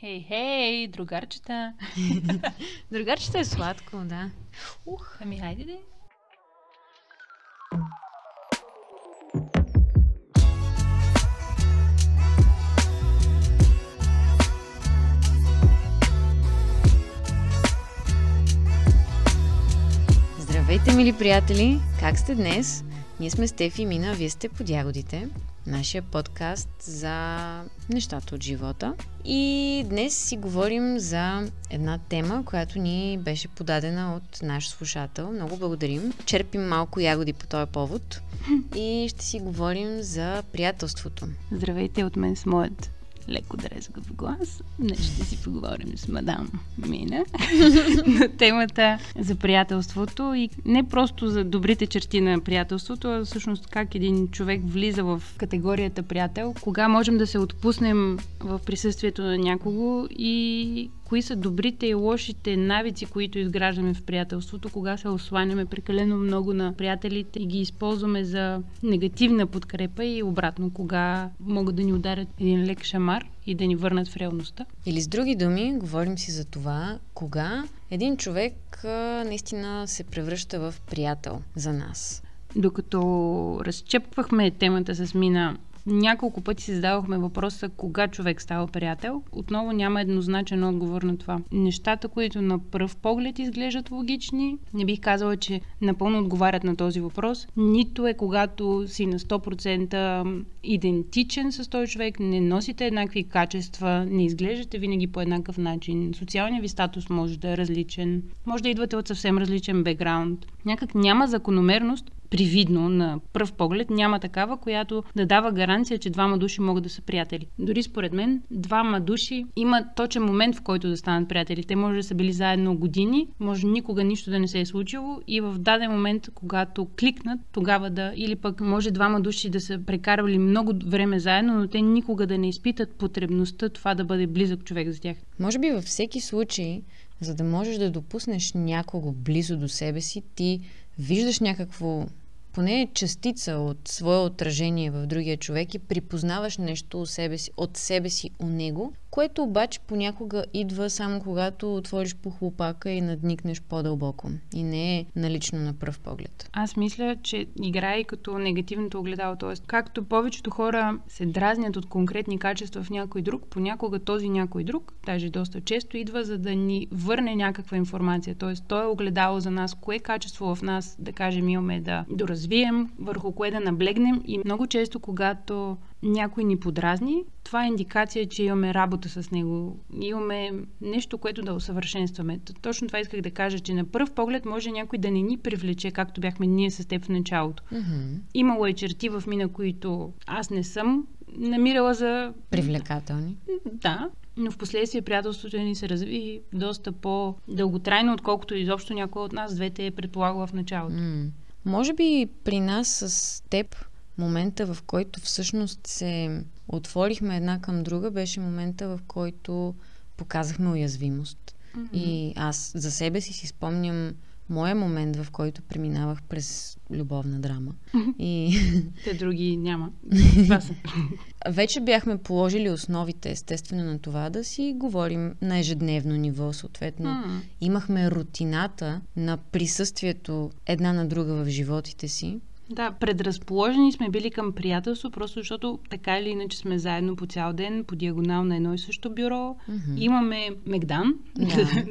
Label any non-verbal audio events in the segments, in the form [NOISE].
Хей, хей, другарчета. [LAUGHS] другарчета е сладко, да. Ух, ами хайде де. Здравейте, мили приятели! Как сте днес? Ние сме Стефи и Мина, вие сте под ягодите нашия подкаст за нещата от живота. И днес си говорим за една тема, която ни беше подадена от наш слушател. Много благодарим. Черпим малко ягоди по този повод [LAUGHS] и ще си говорим за приятелството. Здравейте от мен с моят леко дрезгав глас. Днес ще си поговорим с мадам Мина [LAUGHS] на темата за приятелството и не просто за добрите черти на приятелството, а всъщност как един човек влиза в категорията приятел, кога можем да се отпуснем в присъствието на някого и кои са добрите и лошите навици, които изграждаме в приятелството, кога се осланяме прекалено много на приятелите и ги използваме за негативна подкрепа и обратно, кога могат да ни ударят един лек шамар и да ни върнат в реалността. Или с други думи, говорим си за това, кога един човек а, наистина се превръща в приятел за нас. Докато разчепвахме темата с Мина няколко пъти си задавахме въпроса кога човек става приятел. Отново няма еднозначен отговор на това. Нещата, които на пръв поглед изглеждат логични, не бих казала, че напълно отговарят на този въпрос. Нито е когато си на 100% идентичен с този човек, не носите еднакви качества, не изглеждате винаги по еднакъв начин. Социалният ви статус може да е различен. Може да идвате от съвсем различен бекграунд. Някак няма закономерност, привидно на пръв поглед, няма такава, която да дава гаранция, че двама души могат да са приятели. Дори според мен, двама души има точен момент, в който да станат приятели. Те може да са били заедно години, може никога нищо да не се е случило и в даден момент, когато кликнат, тогава да, или пък може двама души да са прекарвали много време заедно, но те никога да не изпитат потребността това да бъде близък човек за тях. Може би във всеки случай, за да можеш да допуснеш някого близо до себе си, ти виждаш някакво поне частица от свое отражение в другия човек и припознаваш нещо от себе си, от себе си у него, което обаче понякога идва само когато отвориш похлопака и надникнеш по-дълбоко и не е налично на пръв поглед. Аз мисля, че играе като негативното огледало, т.е. както повечето хора се дразнят от конкретни качества в някой друг, понякога този някой друг, даже доста често идва за да ни върне някаква информация, т.е. той е огледало за нас, кое качество в нас, да кажем, имаме да доразвием, върху кое да наблегнем и много често, когато някой ни подразни, това е индикация, че имаме работа с него. Имаме нещо, което да усъвършенстваме. Точно това исках да кажа, че на първ поглед може някой да не ни привлече, както бяхме ние с теб в началото. Mm-hmm. Имало е черти в мина, които аз не съм намирала за... Привлекателни. Да, но в последствие приятелството ни се разви доста по-дълготрайно, отколкото изобщо някой от нас двете е предполагала в началото. Mm. Може би при нас с теб момента, в който всъщност се отворихме една към друга, беше момента, в който показахме уязвимост. Mm-hmm. И аз за себе си си спомням моя момент, в който преминавах през любовна драма. И... [LAUGHS] Те други няма. [LAUGHS] Това са. Вече бяхме положили основите, естествено, на това да си говорим на ежедневно ниво, съответно. Mm. Имахме рутината на присъствието една на друга в животите си. Да, предразположени сме били към приятелство, просто защото така или иначе сме заедно по цял ден, по диагонал на едно и също бюро. Mm-hmm. Имаме Мегдан, да.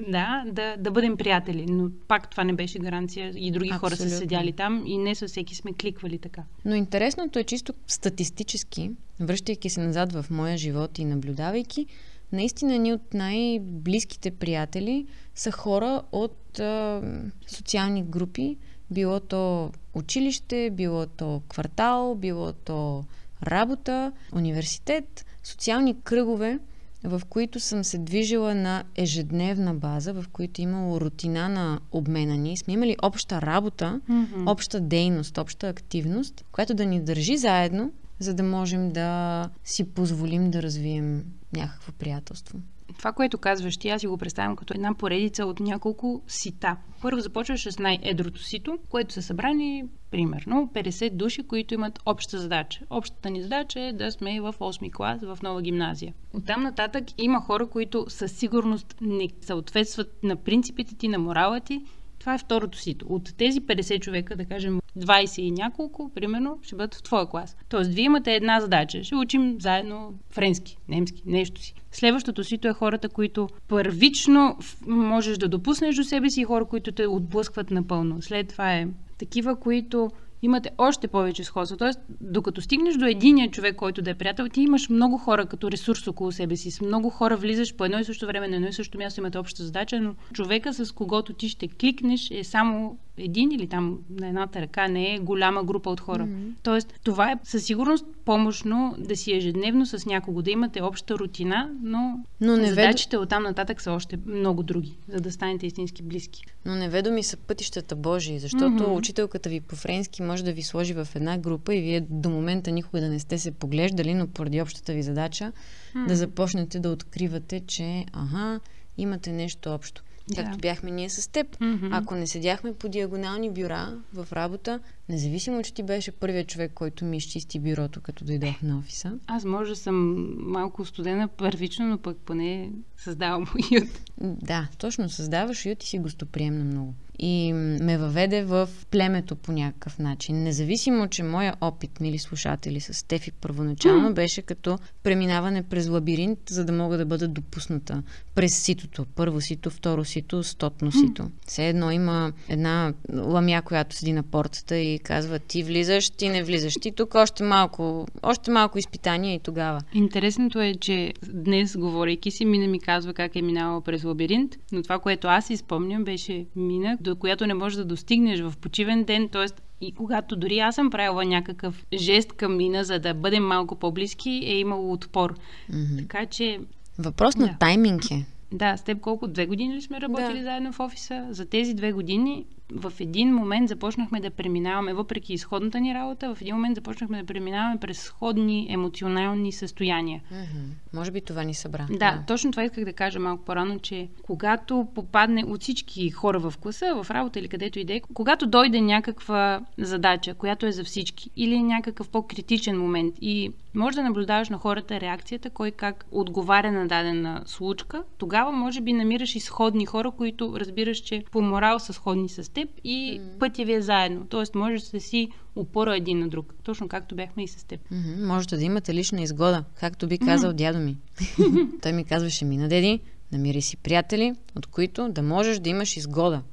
[LAUGHS] да, да, да бъдем приятели. Но пак това не беше гаранция. И други Абсолютно. хора са седяли там и не със всеки сме кликвали така. Но интересното е чисто статистически, връщайки се назад в моя живот и наблюдавайки, наистина ни от най-близките приятели са хора от а, социални групи, било то училище, било то квартал, било то работа, университет, социални кръгове, в които съм се движила на ежедневна база, в които имало рутина на обмена ни. Сме имали обща работа, mm-hmm. обща дейност, обща активност, която да ни държи заедно, за да можем да си позволим да развием някакво приятелство. Това, което казваш ти, аз си го представям като една поредица от няколко сита. Първо започваш с най-едрото сито, което са събрани примерно 50 души, които имат обща задача. Общата ни задача е да сме в 8 клас в нова гимназия. Оттам нататък има хора, които със сигурност не съответстват на принципите ти, на морала ти. Това е второто сито. От тези 50 човека, да кажем 20 и няколко, примерно, ще бъдат в твоя клас. Тоест, вие имате една задача. Ще учим заедно френски, немски, нещо си. Следващото сито е хората, които първично можеш да допуснеш до себе си и хора, които те отблъскват напълно. След това е такива, които имате още повече сходство. Тоест, докато стигнеш до единия човек, който да е приятел, ти имаш много хора като ресурс около себе си. С много хора влизаш по едно и също време, на едно и също място имате обща задача, но човека, с когото ти ще кликнеш, е само един или там на едната ръка, не е голяма група от хора. Mm-hmm. Тоест, това е със сигурност помощно да си ежедневно с някого, да имате обща рутина, но, но не задачите вед... оттам нататък са още много други, за да станете истински близки. Но неведоми са пътищата Божии, защото mm-hmm. учителката ви по френски може да ви сложи в една група и вие до момента никога да не сте се поглеждали, но поради общата ви задача mm-hmm. да започнете да откривате, че ага, имате нещо общо както да. бяхме ние с теб. Mm-hmm. Ако не седяхме по диагонални бюра в работа, независимо, че ти беше първият човек, който ми изчисти бюрото, като дойдох на офиса. Аз може да съм малко студена първично, но пък поне създавам уют. Да, точно създаваш уют и си гостоприемна много и ме въведе в племето по някакъв начин. Независимо, че моя опит, мили слушатели, с Стефи първоначално беше като преминаване през лабиринт, за да мога да бъда допусната през ситото. Първо сито, второ сито, стотно сито. Все едно има една ламя, която седи на портата и казва ти влизаш, ти не влизаш. Ти тук още малко, още малко изпитание и тогава. Интересното е, че днес, говорейки си, Мина ми казва как е минала през лабиринт, но това, което аз изпомням, беше мина до която не можеш да достигнеш в почивен ден, т.е. и когато дори аз съм правила някакъв жест към мина, за да бъдем малко по-близки, е имало отпор. Mm-hmm. Така че... Въпрос на да. тайминг е. Да, с теб колко? Две години ли сме работили да. заедно в офиса? За тези две години в един момент започнахме да преминаваме, въпреки изходната ни работа, в един момент започнахме да преминаваме през сходни емоционални състояния. Mm-hmm. Може би това ни събра. Да, да, точно това исках да кажа малко по-рано, че когато попадне от всички хора в класа, в работа или където иде, когато дойде някаква задача, която е за всички, или някакъв по-критичен момент и може да наблюдаваш на хората реакцията, кой как отговаря на дадена случка, тогава може би намираш и сходни хора, които разбираш, че по морал са сходни с теб и mm. пътя ви е заедно. Тоест, можеш да си опора един на друг, точно както бяхме и с теб. Mm-hmm. Можете да имате лична изгода, както би казал mm-hmm. дядо ми. [LAUGHS] Той ми казваше, мина деди, намири си приятели, от които да можеш да имаш изгода.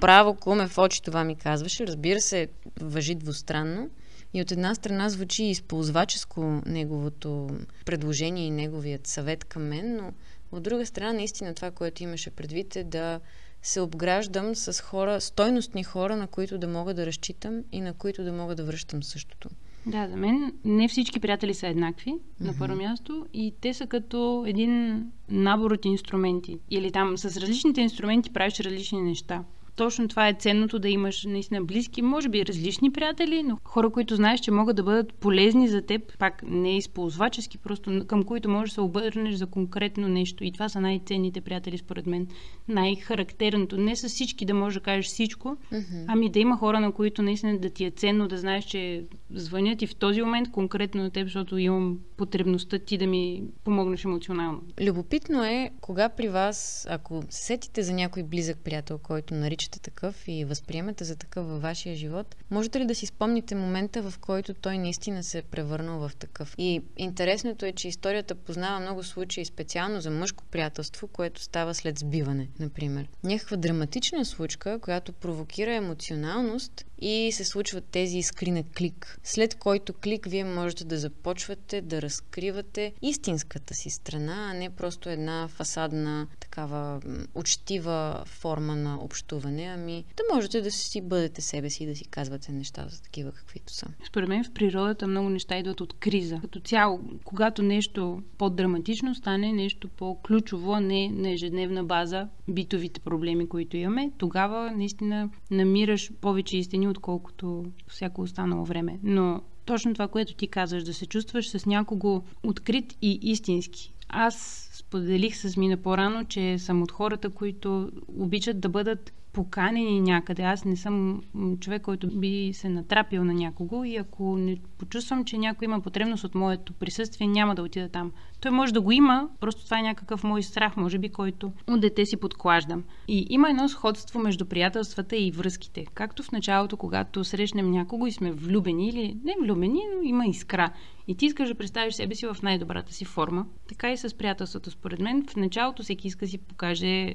Право куме в очи това ми казваше. Разбира се, въжи двустранно. И от една страна звучи използваческо неговото предложение и неговият съвет към мен, но от друга страна наистина това, което имаше предвид е да се обграждам с хора, стойностни хора, на които да мога да разчитам и на които да мога да връщам същото. Да, за мен не всички приятели са еднакви, mm-hmm. на първо място, и те са като един набор от инструменти. Или там с различните инструменти правиш различни неща точно това е ценното да имаш наистина близки, може би различни приятели, но хора, които знаеш, че могат да бъдат полезни за теб, пак не използвачески, просто към които можеш да се обърнеш за конкретно нещо. И това са най-ценните приятели, според мен. Най-характерното. Не с всички да можеш да кажеш всичко, mm-hmm. ами да има хора, на които наистина да ти е ценно да знаеш, че звънят и в този момент конкретно на теб, защото имам потребността ти да ми помогнеш емоционално. Любопитно е, кога при вас, ако сетите за някой близък приятел, който нарича наричате такъв и възприемате за такъв във вашия живот, можете ли да си спомните момента, в който той наистина се е превърнал в такъв? И интересното е, че историята познава много случаи специално за мъжко приятелство, което става след сбиване, например. Някаква драматична случка, която провокира емоционалност и се случват тези искри на клик. След който клик вие можете да започвате да разкривате истинската си страна, а не просто една фасадна, такава учтива форма на общуване, ами да можете да си бъдете себе си и да си казвате неща за такива каквито са. Според мен в природата много неща идват от криза. Като цяло, когато нещо по-драматично стане, нещо по-ключово, а не на ежедневна база, битовите проблеми, които имаме, тогава наистина намираш повече истини отколкото всяко останало време. Но точно това, което ти казваш, да се чувстваш с някого открит и истински. Аз споделих с Мина по-рано, че съм от хората, които обичат да бъдат поканени някъде. Аз не съм човек, който би се натрапил на някого и ако не почувствам, че някой има потребност от моето присъствие, няма да отида там. Той може да го има, просто това е някакъв мой страх, може би, който от дете си подклаждам. И има едно сходство между приятелствата и връзките. Както в началото, когато срещнем някого и сме влюбени или не влюбени, но има искра и ти искаш да представиш себе си в най-добрата си форма. Така и с приятелството, според мен. В началото всеки иска си покаже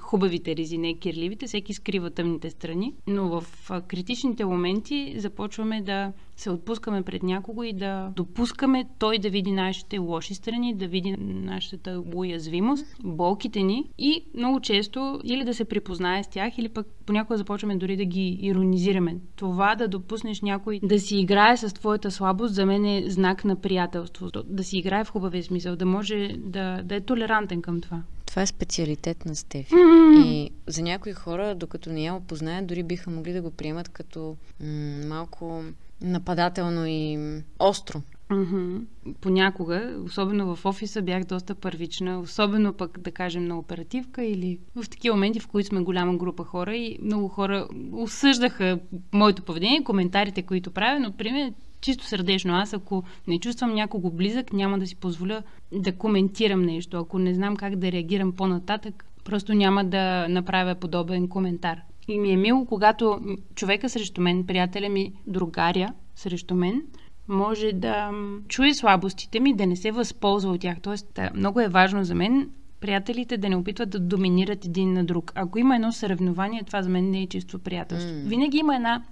хубавите рези, не кирливите, всеки скрива тъмните страни, но в критичните моменти започваме да се отпускаме пред някого и да допускаме той да види нашите лоши страни, да види нашата уязвимост, болките ни и много често или да се припознае с тях, или пък понякога започваме дори да ги иронизираме. Това да допуснеш някой да си играе с твоята слабост, за мен е знак на приятелство. Да си играе в хубавия смисъл, да може да, да е толерантен към това. Това е специалитет на Стефи. Mm-hmm. И за някои хора, докато не я опознаят, дори биха могли да го приемат като м- малко нападателно и остро. Mm-hmm. Понякога, особено в офиса, бях доста първична, особено пък, да кажем, на оперативка или в такива моменти, в които сме голяма група хора и много хора осъждаха моето поведение, коментарите, които правя, но при мен чисто сърдечно. Аз ако не чувствам някого близък, няма да си позволя да коментирам нещо. Ако не знам как да реагирам по-нататък, просто няма да направя подобен коментар. И ми е мило, когато човека срещу мен, приятеля ми, другаря срещу мен, може да чуе слабостите ми, да не се възползва от тях. Тоест, много е важно за мен приятелите да не опитват да доминират един на друг. Ако има едно съревнование, това за мен не е чисто приятелство. Mm. Винаги има една,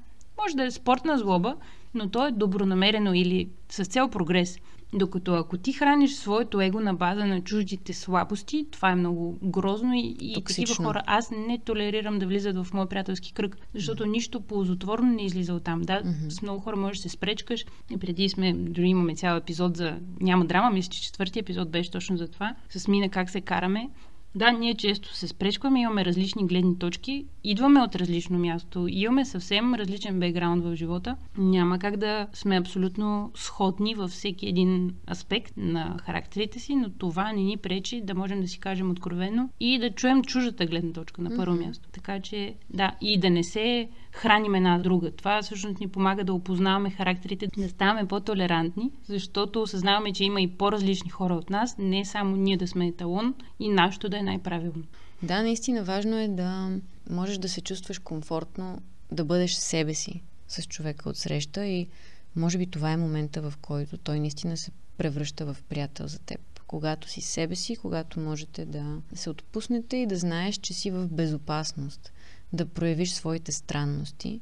може да е спортна злоба, но то е добронамерено или с цел прогрес. Докато ако ти храниш своето его на база на чуждите слабости, това е много грозно и, и такива хора аз не толерирам да влизат в мой приятелски кръг, защото mm-hmm. нищо ползотворно не излиза от там. Да, mm-hmm. с много хора можеш да се спречкаш. И преди сме, дори имаме цял епизод за няма драма, мисля, че четвъртия епизод беше точно за това. С Мина как се караме. Да, ние често се спречкваме, имаме различни гледни точки, идваме от различно място, имаме съвсем различен бекграунд в живота. Няма как да сме абсолютно сходни във всеки един аспект на характерите си, но това не ни пречи да можем да си кажем откровено и да чуем чужата гледна точка на първо mm-hmm. място. Така че, да, и да не се храним една друга. Това всъщност ни помага да опознаваме характерите, да ставаме по-толерантни, защото осъзнаваме, че има и по-различни хора от нас, не само ние да сме еталон и нашето да е най-правилно. Да, наистина важно е да можеш да се чувстваш комфортно, да бъдеш себе си с човека от среща и може би това е момента, в който той наистина се превръща в приятел за теб. Когато си себе си, когато можете да се отпуснете и да знаеш, че си в безопасност да проявиш своите странности,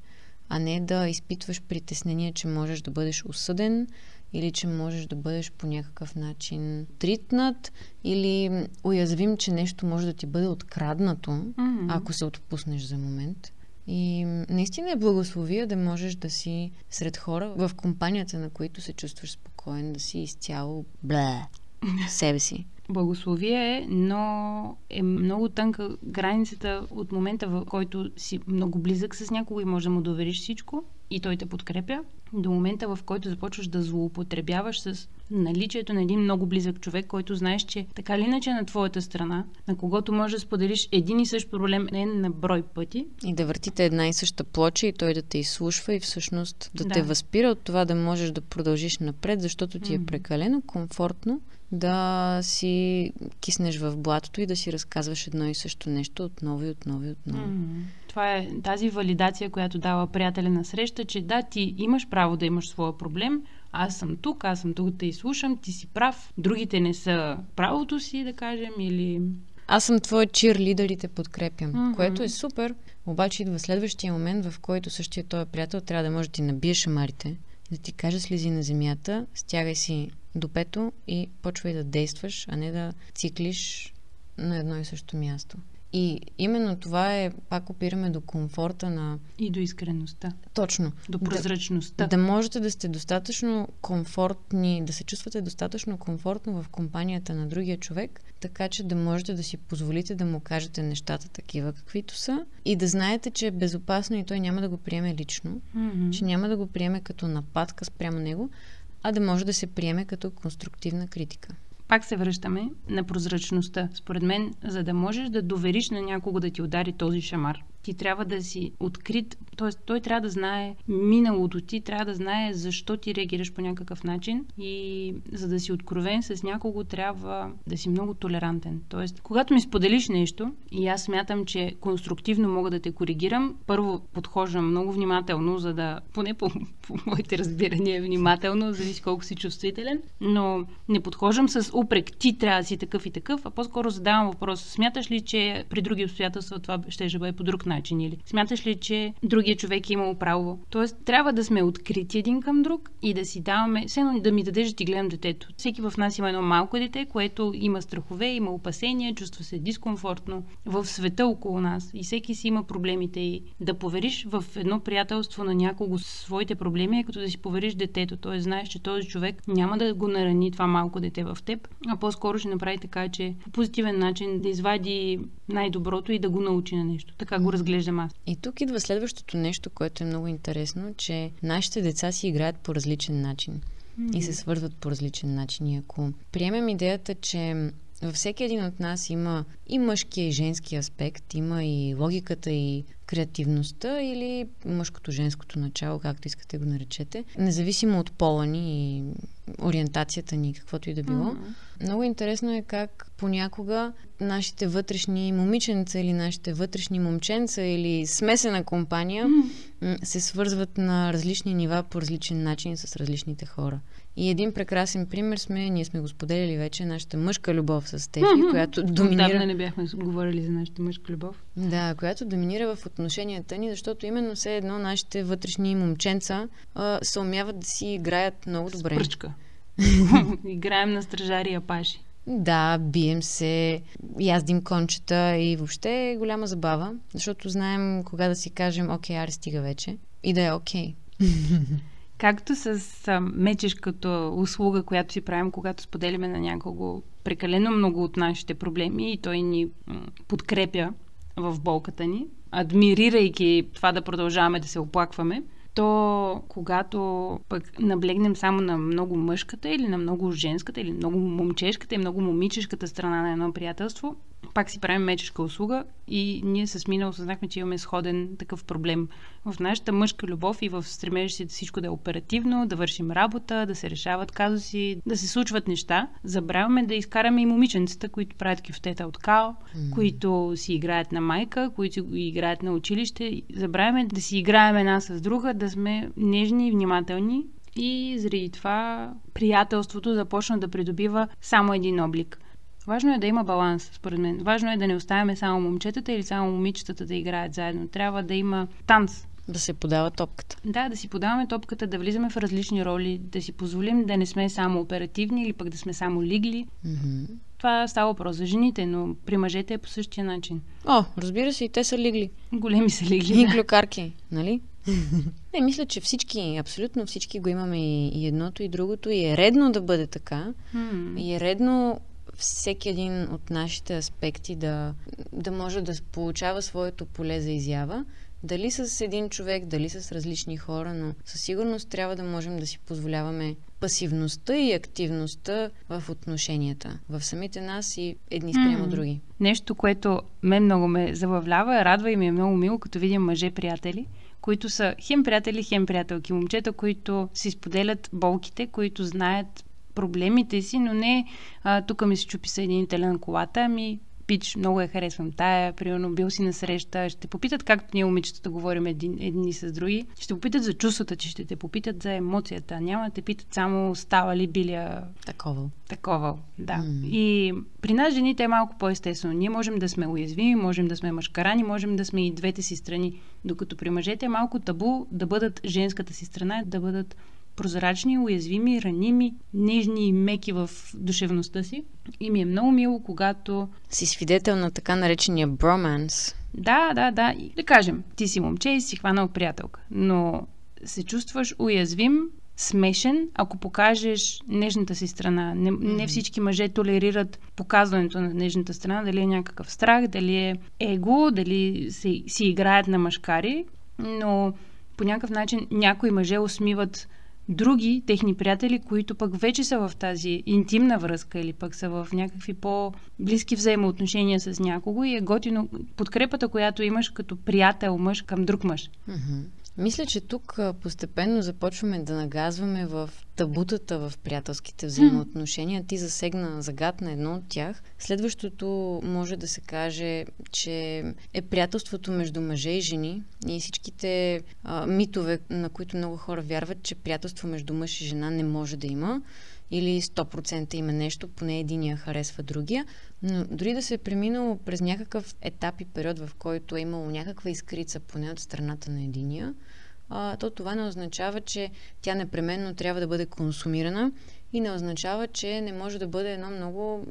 а не да изпитваш притеснение, че можеш да бъдеш осъден или че можеш да бъдеш по някакъв начин тритнат или уязвим, че нещо може да ти бъде откраднато, mm-hmm. ако се отпуснеш за момент. И наистина е благословия да можеш да си сред хора в компанията, на които се чувстваш спокоен, да си изцяло бле [LAUGHS] себе си благословие, но е много тънка границата от момента, в който си много близък с някого и може да му довериш всичко и той те подкрепя, до момента, в който започваш да злоупотребяваш с наличието на един много близък човек, който знаеш, че така или иначе е на твоята страна, на когото можеш да споделиш един и същ проблем не на брой пъти. И да въртите една и съща плоча и той да те изслушва и всъщност да, да. те възпира от това да можеш да продължиш напред, защото ти е прекалено комфортно да си киснеш в блатото и да си разказваш едно и също нещо отново и отново и отново. Mm-hmm. Това е тази валидация, която дава приятеля на среща, че да, ти имаш право да имаш своя проблем, аз съм тук, аз съм тук да изслушам, ти си прав, другите не са правото си, да кажем, или... Аз съм твой чирлидер и те подкрепям, mm-hmm. което е супер, обаче идва следващия момент, в който същия този приятел трябва да може да ти набие шамарите, да ти каже слези на земята, стягай си допето и почвай да действаш, а не да циклиш на едно и също място. И именно това е, пак опираме до комфорта на... И до искреността. Точно. До прозрачността. Да, да можете да сте достатъчно комфортни, да се чувствате достатъчно комфортно в компанията на другия човек, така че да можете да си позволите да му кажете нещата такива, каквито са и да знаете, че е безопасно и той няма да го приеме лично, mm-hmm. че няма да го приеме като нападка спрямо него, а да може да се приеме като конструктивна критика пак се връщаме на прозрачността. Според мен, за да можеш да довериш на някого да ти удари този шамар, ти трябва да си открит, т.е. той трябва да знае миналото ти, трябва да знае защо ти реагираш по някакъв начин и за да си откровен с някого трябва да си много толерантен. Тоест, когато ми споделиш нещо и аз смятам, че конструктивно мога да те коригирам, първо подхождам много внимателно, за да, поне по, по моите разбирания, внимателно, зависи колко си чувствителен, но не подхождам с упрек, ти трябва да си такъв и такъв, а по-скоро задавам въпрос, смяташ ли, че при други обстоятелства това ще бъде по друг начин? Начин? Или смяташ ли, че другия човек е имал право? Тоест, трябва да сме открити един към друг и да си даваме, все едно да ми дадеш да ти гледам детето. Всеки в нас има едно малко дете, което има страхове, има опасения, чувства се дискомфортно в света около нас и всеки си има проблемите и да повериш в едно приятелство на някого своите проблеми е като да си повериш детето. Тоест, знаеш, че този човек няма да го нарани това малко дете в теб, а по-скоро ще направи така, че по позитивен начин да извади най-доброто и да го научи на нещо. Така го разглеждам аз. И тук идва следващото нещо, което е много интересно, че нашите деца си играят по различен начин mm-hmm. и се свързват по различен начин. И ако приемем идеята, че във всеки един от нас има и мъжкия и женски аспект, има и логиката и креативността или мъжкото-женското начало, както искате го наречете, независимо от пола ни и ориентацията ни, каквото и да било. Mm-hmm. Много интересно е как понякога нашите вътрешни момиченца или нашите вътрешни момченца или смесена компания mm-hmm. се свързват на различни нива по различен начин с различните хора. И един прекрасен пример сме, ние сме го споделили вече, нашата мъжка любов с Стефи, mm-hmm. която доминира... Отдавна не бяхме говорили за нашата мъжка любов. Да, която доминира в отношенията ни, защото именно все едно нашите вътрешни момченца а, се умяват да си играят много добре. Спръчка. [LAUGHS] Играем на стражари и апаши. Да, бием се, яздим кончета и въобще е голяма забава, защото знаем кога да си кажем, окей, аре стига вече и да е окей. [LAUGHS] Както с а, мечешката услуга, която си правим, когато споделяме на някого прекалено много от нашите проблеми и той ни подкрепя в болката ни, адмирирайки това да продължаваме да се оплакваме, то когато пък наблегнем само на много мъжката или на много женската или много момчешката и много момичешката страна на едно приятелство, пак си правим мечешка услуга и ние с Мина осъзнахме, че имаме сходен такъв проблем в нашата мъжка любов и в стремежа си всичко да е оперативно, да вършим работа, да се решават казуси, да се случват неща. Забравяме да изкараме и момиченцата, които правят кифтета от као, mm. които си играят на майка, които играят на училище. Забравяме да си играем една с друга, да сме нежни и внимателни и заради това приятелството започна да придобива само един облик. Важно е да има баланс, според мен. Важно е да не оставяме само момчетата или само момичетата да играят заедно. Трябва да има танц. Да се подава топката. Да, да си подаваме топката, да влизаме в различни роли, да си позволим да не сме само оперативни или пък да сме само лигли. Mm-hmm. Това става въпрос за жените, но при мъжете е по същия начин. О, разбира се, и те са лигли. Големи са лигли. И да. клюкарки, нали? [LAUGHS] Не, мисля, че всички, абсолютно всички го имаме и, и едното, и другото. И е редно да бъде така. Mm. И е редно всеки един от нашите аспекти да, да може да получава своето поле за изява. Дали с един човек, дали с различни хора, но със сигурност трябва да можем да си позволяваме пасивността и активността в отношенията. В самите нас и едни спрямо други. Нещо, което мен много ме забавлява, радва и ми е много мило, като видим мъже-приятели, които са хем приятели, хем приятелки. Момчета, които си споделят болките, които знаят проблемите си, но не тук ми се чупи съединителя на колата, ами пич, много я харесвам тая, примерно бил си на среща, ще попитат както ние момичетата говорим един, едни с други, ще попитат за чувствата, че ще те попитат за емоцията, няма да те питат само става ли биля... Такова. Такова, да. Mm. И при нас жените е малко по-естествено. Ние можем да сме уязвими, можем да сме мъжкарани, можем да сме и двете си страни, докато при мъжете е малко табу да бъдат женската си страна, да бъдат прозрачни, уязвими, раними, нежни и меки в душевността си. И ми е много мило, когато... Си свидетел на така наречения броманс. Да, да, да. И да кажем, ти си момче и си хванал приятелка, но се чувстваш уязвим, смешен, ако покажеш нежната си страна. Не, не всички мъже толерират показването на нежната страна, дали е някакъв страх, дали е его, дали си, си играят на мъжкари, но по някакъв начин някои мъже усмиват други техни приятели, които пък вече са в тази интимна връзка или пък са в някакви по-близки взаимоотношения с някого и е готино подкрепата, която имаш като приятел мъж към друг мъж. Mm-hmm. Мисля, че тук постепенно започваме да нагазваме в табутата в приятелските взаимоотношения. Ти засегна, загадна едно от тях. Следващото може да се каже, че е приятелството между мъже и жени и всичките а, митове, на които много хора вярват, че приятелство между мъж и жена не може да има или 100% има нещо, поне единия харесва другия, но дори да се е преминало през някакъв етап и период, в който е имало някаква искрица, поне от страната на единия, а, то това не означава, че тя непременно трябва да бъде консумирана и не означава, че не може да бъде едно много,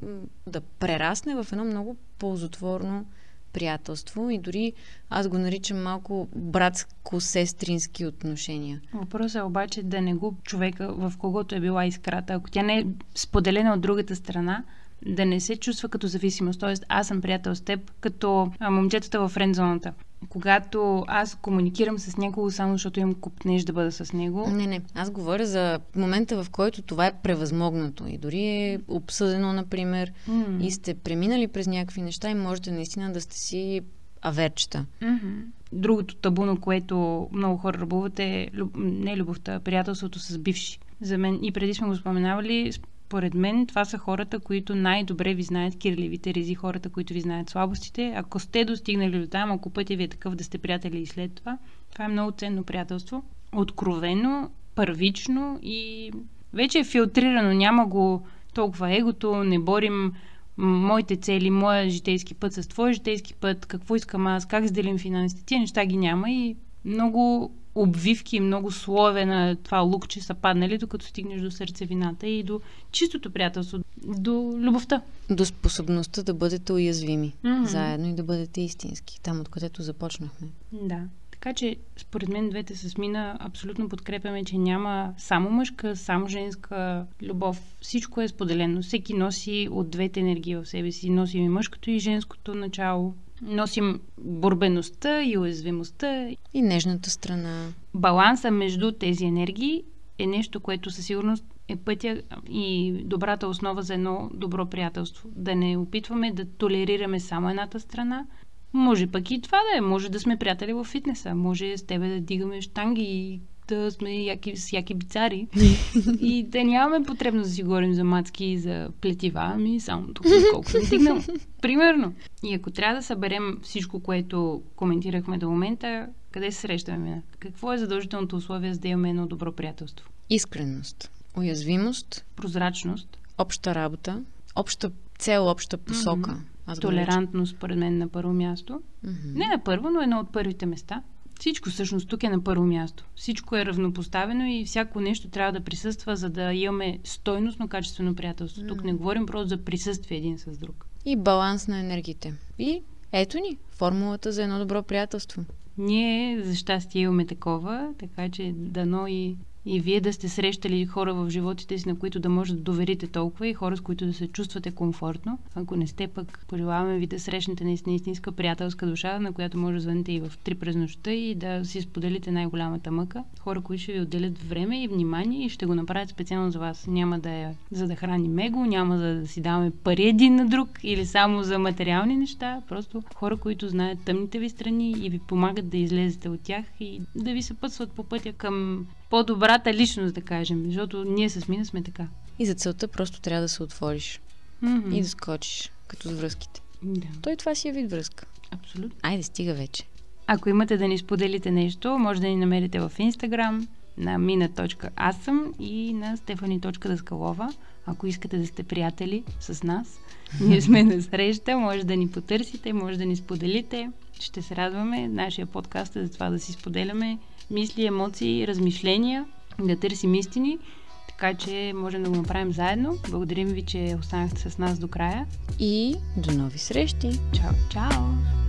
да прерасне в едно много ползотворно приятелство и дори аз го наричам малко братско-сестрински отношения. Въпросът е обаче да не го човека, в когото е била искрата, ако тя не е споделена от другата страна, да не се чувства като зависимост. Тоест, аз съм приятел с теб, като момчетата в френдзоната когато аз комуникирам с някого само защото имам купнеж да бъда с него. Не, не. Аз говоря за момента, в който това е превъзмогнато и дори е обсъдено, например, mm. и сте преминали през някакви неща и можете наистина да сте си аверчета. Mm-hmm. Другото табу, на което много хора ръбуват е не любовта, приятелството с бивши. За мен и преди сме го споменавали, според мен това са хората, които най-добре ви знаят кирливите рези, хората, които ви знаят слабостите. Ако сте достигнали до там, ако пътя ви е такъв да сте приятели и след това, това е много ценно приятелство. Откровено, първично и вече е филтрирано. Няма го толкова егото, не борим моите цели, моя житейски път с твой житейски път, какво искам аз, как сделим финансите. Тия неща ги няма и много обвивки и много слоеве на това лукче са паднали, докато стигнеш до сърцевината и до чистото приятелство, до любовта. До способността да бъдете уязвими mm-hmm. заедно и да бъдете истински, там откъдето започнахме. Да. Така че, според мен, двете с Мина абсолютно подкрепяме, че няма само мъжка, само женска любов. Всичко е споделено. Всеки носи от двете енергии в себе си. Носим и мъжкото и женското начало носим борбеността и уязвимостта. И нежната страна. Баланса между тези енергии е нещо, което със сигурност е пътя и добрата основа за едно добро приятелство. Да не опитваме да толерираме само едната страна. Може пък и това да е. Може да сме приятели в фитнеса. Може с тебе да дигаме штанги и да сме яки, с яки бицари [LAUGHS] и да нямаме потребност да си говорим за мацки и за плетива, ами само тук колко съм дигнал. [LAUGHS] Примерно. И ако трябва да съберем всичко, което коментирахме до момента, къде се срещаме? Какво е задължителното условие за да имаме едно добро приятелство? Искренност, уязвимост, прозрачност, обща работа, обща цел, обща посока. Mm-hmm. Аз Толерантност, според мен, на първо място. Mm-hmm. Не на първо, но едно от първите места. Всичко всъщност тук е на първо място. Всичко е равнопоставено и всяко нещо трябва да присъства, за да имаме стойностно качествено приятелство. Mm. Тук не говорим просто за присъствие един с друг. И баланс на енергиите. И ето ни формулата за едно добро приятелство. Ние за щастие имаме такова, така че дано и и вие да сте срещали хора в животите си, на които да може да доверите толкова и хора, с които да се чувствате комфортно. Ако не сте пък, пожелаваме ви да срещнете наистина истинска приятелска душа, на която може да звъните и в три през нощта и да си споделите най-голямата мъка. Хора, които ще ви отделят време и внимание и ще го направят специално за вас. Няма да е за да храним его, няма за да си даваме пари един на друг или само за материални неща. Просто хора, които знаят тъмните ви страни и ви помагат да излезете от тях и да ви съпътстват по пътя към по-добрата личност, да кажем. Защото ние с Мина сме така. И за целта просто трябва да се отвориш. Mm-hmm. И да скочиш, като с връзките. Да. Той това си е вид връзка. Абсолютно. Айде, стига вече. Ако имате да ни споделите нещо, може да ни намерите в Инстаграм на mina.asam и на stefani.daskалова. Ако искате да сте приятели с нас, [LAUGHS] ние сме на среща, може да ни потърсите, може да ни споделите. Ще се радваме. Нашия подкаст е за това да си споделяме мисли, емоции, размишления, да търсим истини. Така че можем да го направим заедно. Благодарим ви, че останахте с нас до края. И до нови срещи! Чао, чао!